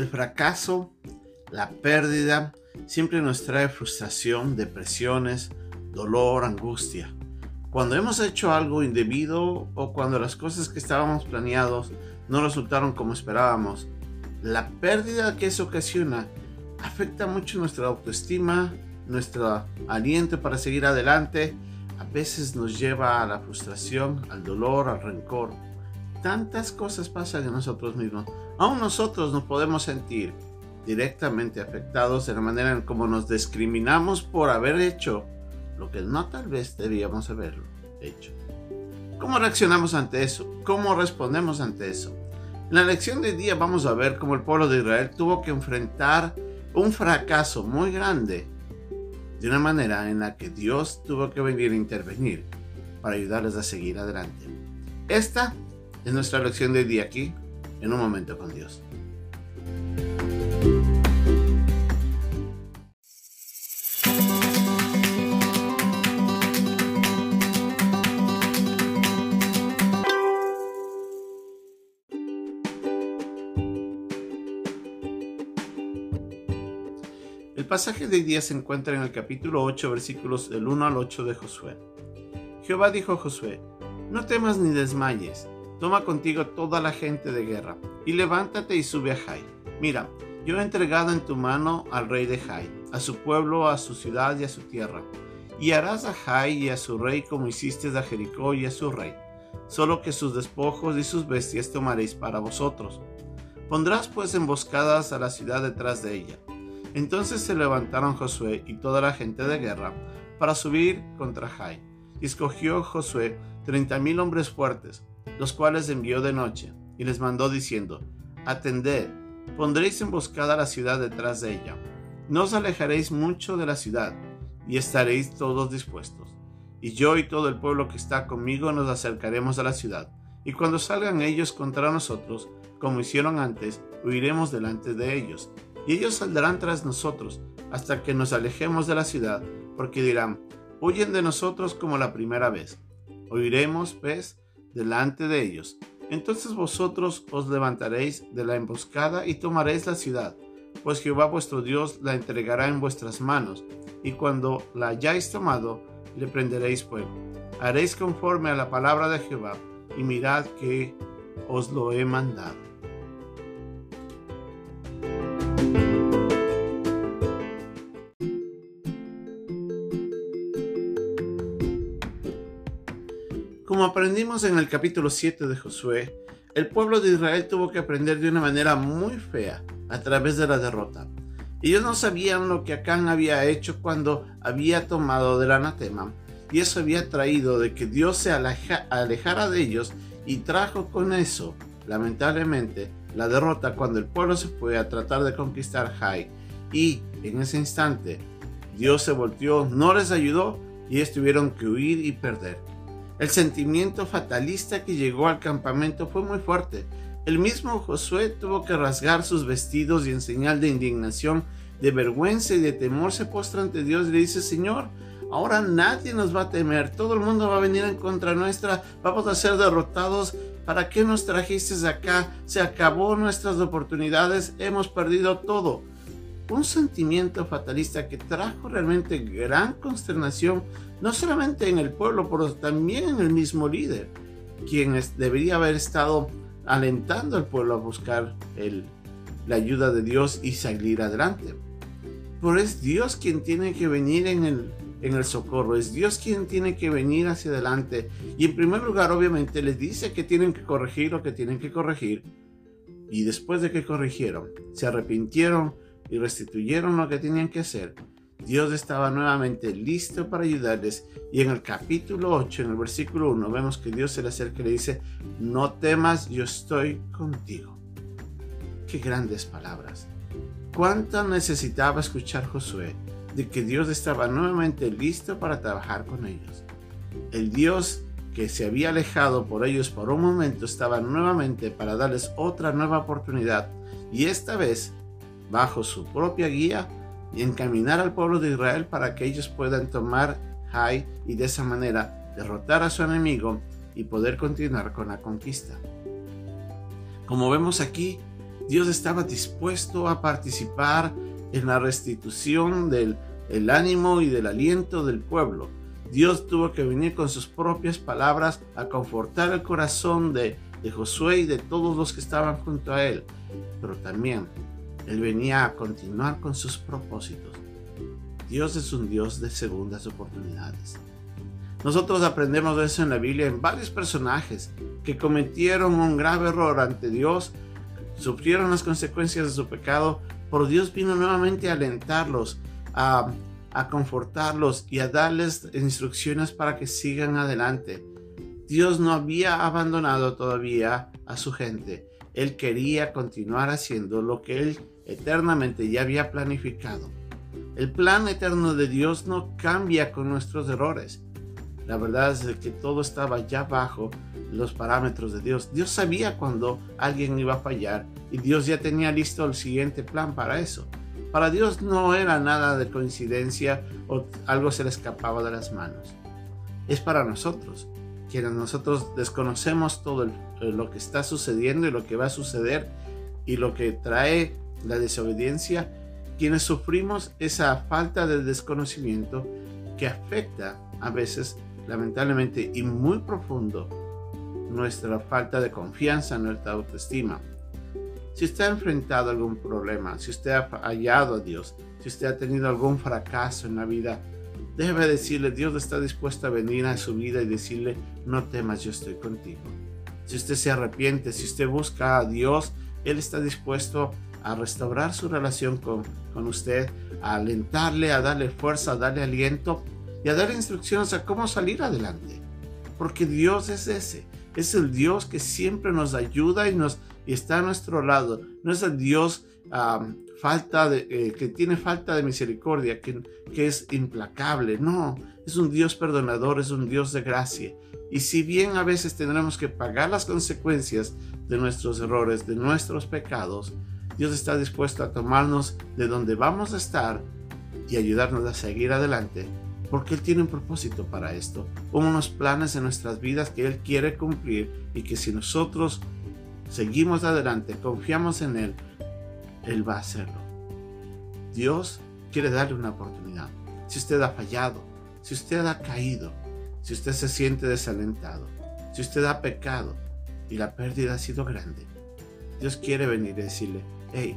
El fracaso, la pérdida, siempre nos trae frustración, depresiones, dolor, angustia. Cuando hemos hecho algo indebido o cuando las cosas que estábamos planeados no resultaron como esperábamos, la pérdida que eso ocasiona afecta mucho nuestra autoestima, nuestro aliento para seguir adelante, a veces nos lleva a la frustración, al dolor, al rencor. Tantas cosas pasan en nosotros mismos. Aún nosotros nos podemos sentir directamente afectados de la manera en cómo nos discriminamos por haber hecho lo que no tal vez debíamos haberlo hecho. ¿Cómo reaccionamos ante eso? ¿Cómo respondemos ante eso? En la lección de día vamos a ver cómo el pueblo de Israel tuvo que enfrentar un fracaso muy grande de una manera en la que Dios tuvo que venir a intervenir para ayudarles a seguir adelante. Esta es nuestra lección de día aquí, en un momento con Dios. El pasaje de día se encuentra en el capítulo 8, versículos del 1 al 8 de Josué. Jehová dijo a Josué, no temas ni desmayes, toma contigo toda la gente de guerra, y levántate y sube a Jai. Mira, yo he entregado en tu mano al rey de Jai, a su pueblo, a su ciudad y a su tierra. Y harás a Jai y a su rey como hiciste a Jericó y a su rey, solo que sus despojos y sus bestias tomaréis para vosotros. Pondrás pues emboscadas a la ciudad detrás de ella entonces se levantaron Josué y toda la gente de guerra para subir contra Jai. Y escogió Josué treinta mil hombres fuertes, los cuales envió de noche, y les mandó diciendo, Atended, pondréis emboscada la ciudad detrás de ella. No os alejaréis mucho de la ciudad, y estaréis todos dispuestos. Y yo y todo el pueblo que está conmigo nos acercaremos a la ciudad, y cuando salgan ellos contra nosotros, como hicieron antes, huiremos delante de ellos y ellos saldrán tras nosotros hasta que nos alejemos de la ciudad, porque dirán, huyen de nosotros como la primera vez. Oiremos, pues, delante de ellos. Entonces vosotros os levantaréis de la emboscada y tomaréis la ciudad, pues Jehová vuestro Dios la entregará en vuestras manos, y cuando la hayáis tomado, le prenderéis fuego. Haréis conforme a la palabra de Jehová, y mirad que os lo he mandado. Como aprendimos en el capítulo 7 de Josué, el pueblo de Israel tuvo que aprender de una manera muy fea a través de la derrota. Ellos no sabían lo que Acán había hecho cuando había tomado del anatema, y eso había traído de que Dios se alejara de ellos y trajo con eso, lamentablemente, la derrota cuando el pueblo se fue a tratar de conquistar Jai. Y en ese instante, Dios se volteó, no les ayudó y ellos tuvieron que huir y perder. El sentimiento fatalista que llegó al campamento fue muy fuerte. El mismo Josué tuvo que rasgar sus vestidos y en señal de indignación, de vergüenza y de temor se postra ante Dios y le dice, Señor, ahora nadie nos va a temer, todo el mundo va a venir en contra nuestra, vamos a ser derrotados. ¿Para qué nos trajiste acá? Se acabó nuestras oportunidades, hemos perdido todo un sentimiento fatalista que trajo realmente gran consternación, no solamente en el pueblo, pero también en el mismo líder, quien debería haber estado alentando al pueblo a buscar la ayuda de Dios y salir adelante. Pero es Dios quien tiene que venir en el, en el socorro, es Dios quien tiene que venir hacia adelante. Y en primer lugar, obviamente, les dice que tienen que corregir lo que tienen que corregir. Y después de que corrigieron, se arrepintieron, y restituyeron lo que tenían que hacer, Dios estaba nuevamente listo para ayudarles y en el capítulo 8, en el versículo 1, vemos que Dios se le acerca y le dice, no temas, yo estoy contigo. Qué grandes palabras. ¿Cuánto necesitaba escuchar Josué de que Dios estaba nuevamente listo para trabajar con ellos? El Dios que se había alejado por ellos por un momento estaba nuevamente para darles otra nueva oportunidad y esta vez bajo su propia guía y encaminar al pueblo de Israel para que ellos puedan tomar Jai y de esa manera derrotar a su enemigo y poder continuar con la conquista. Como vemos aquí, Dios estaba dispuesto a participar en la restitución del el ánimo y del aliento del pueblo. Dios tuvo que venir con sus propias palabras a confortar el corazón de, de Josué y de todos los que estaban junto a él. Pero también Él venía a continuar con sus propósitos. Dios es un Dios de segundas oportunidades. Nosotros aprendemos eso en la Biblia en varios personajes que cometieron un grave error ante Dios, sufrieron las consecuencias de su pecado, pero Dios vino nuevamente a alentarlos, a, a confortarlos y a darles instrucciones para que sigan adelante. Dios no había abandonado todavía a su gente. Él quería continuar haciendo lo que Él eternamente ya había planificado. El plan eterno de Dios no cambia con nuestros errores. La verdad es que todo estaba ya bajo los parámetros de Dios. Dios sabía cuando alguien iba a fallar y Dios ya tenía listo el siguiente plan para eso. Para Dios no era nada de coincidencia o algo se le escapaba de las manos. Es para nosotros, quienes nosotros desconocemos todo lo que está sucediendo y lo que va a suceder y lo que trae la desobediencia, quienes sufrimos esa falta de desconocimiento que afecta a veces lamentablemente y muy profundo nuestra falta de confianza, nuestra autoestima. Si usted ha enfrentado algún problema, si usted ha fallado a Dios, si usted ha tenido algún fracaso en la vida, debe decirle, Dios está dispuesto a venir a su vida y decirle, no temas, yo estoy contigo. Si usted se arrepiente, si usted busca a Dios, Él está dispuesto a restaurar su relación con, con usted, a alentarle, a darle fuerza, a darle aliento y a dar instrucciones a cómo salir adelante. Porque Dios es ese, es el Dios que siempre nos ayuda y, nos, y está a nuestro lado. No es el Dios falta de, eh, que tiene falta de misericordia, que, que es implacable. No, es un Dios perdonador, es un Dios de gracia. Y si bien a veces tendremos que pagar las consecuencias de nuestros errores, de nuestros pecados, Dios está dispuesto a tomarnos de donde vamos a estar y ayudarnos a seguir adelante porque Él tiene un propósito para esto, unos planes en nuestras vidas que Él quiere cumplir y que si nosotros seguimos adelante, confiamos en Él, Él va a hacerlo. Dios quiere darle una oportunidad. Si usted ha fallado, si usted ha caído, si usted se siente desalentado, si usted ha pecado y la pérdida ha sido grande, Dios quiere venir y decirle, hey,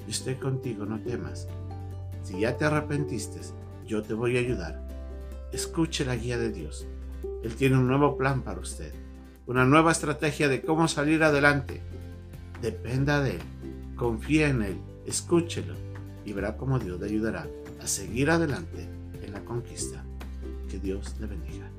yo estoy contigo, no temas. Si ya te arrepentiste, yo te voy a ayudar. Escuche la guía de Dios. Él tiene un nuevo plan para usted, una nueva estrategia de cómo salir adelante. Dependa de Él, confía en Él, escúchelo y verá cómo Dios le ayudará a seguir adelante en la conquista. Que Dios le bendiga.